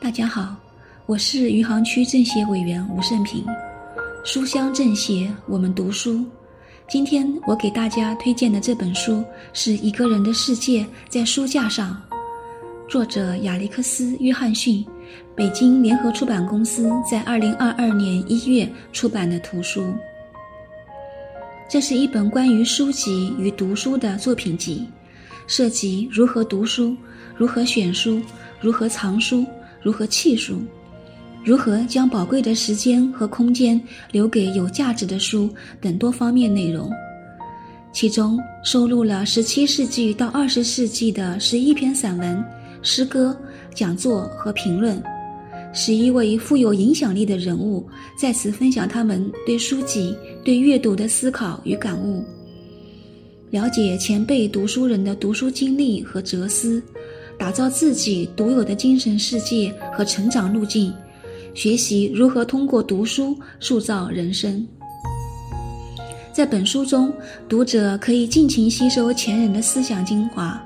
大家好，我是余杭区政协委员吴胜平。书香政协，我们读书。今天我给大家推荐的这本书是《一个人的世界在书架上》，作者亚历克斯·约翰逊，北京联合出版公司在二零二二年一月出版的图书。这是一本关于书籍与读书的作品集，涉及如何读书、如何选书、如何藏书。如何弃书？如何将宝贵的时间和空间留给有价值的书等多方面内容，其中收录了十七世纪到二十世纪的十一篇散文、诗歌、讲座和评论，十一位富有影响力的人物在此分享他们对书籍、对阅读的思考与感悟，了解前辈读书人的读书经历和哲思。打造自己独有的精神世界和成长路径，学习如何通过读书塑造人生。在本书中，读者可以尽情吸收前人的思想精华，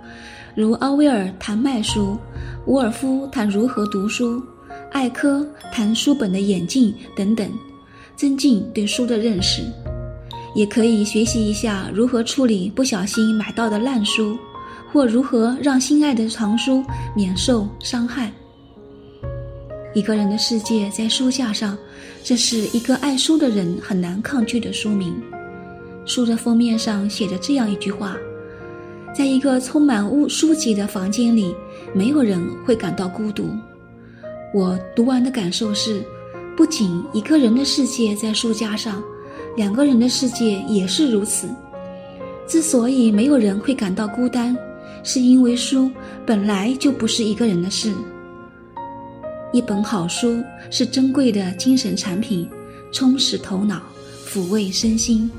如奥威尔谈卖书，伍尔夫谈如何读书，艾科谈书本的演进等等，增进对书的认识。也可以学习一下如何处理不小心买到的烂书。或如何让心爱的藏书免受伤害？一个人的世界在书架上，这是一个爱书的人很难抗拒的书名。书的封面上写着这样一句话：在一个充满物书籍的房间里，没有人会感到孤独。我读完的感受是，不仅一个人的世界在书架上，两个人的世界也是如此。之所以没有人会感到孤单。是因为书本来就不是一个人的事。一本好书是珍贵的精神产品，充实头脑，抚慰身心。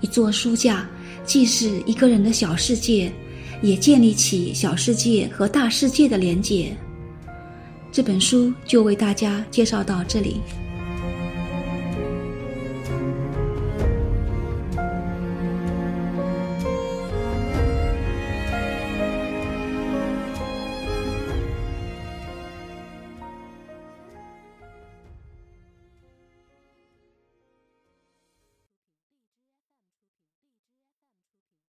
一座书架既是一个人的小世界，也建立起小世界和大世界的连结。这本书就为大家介绍到这里。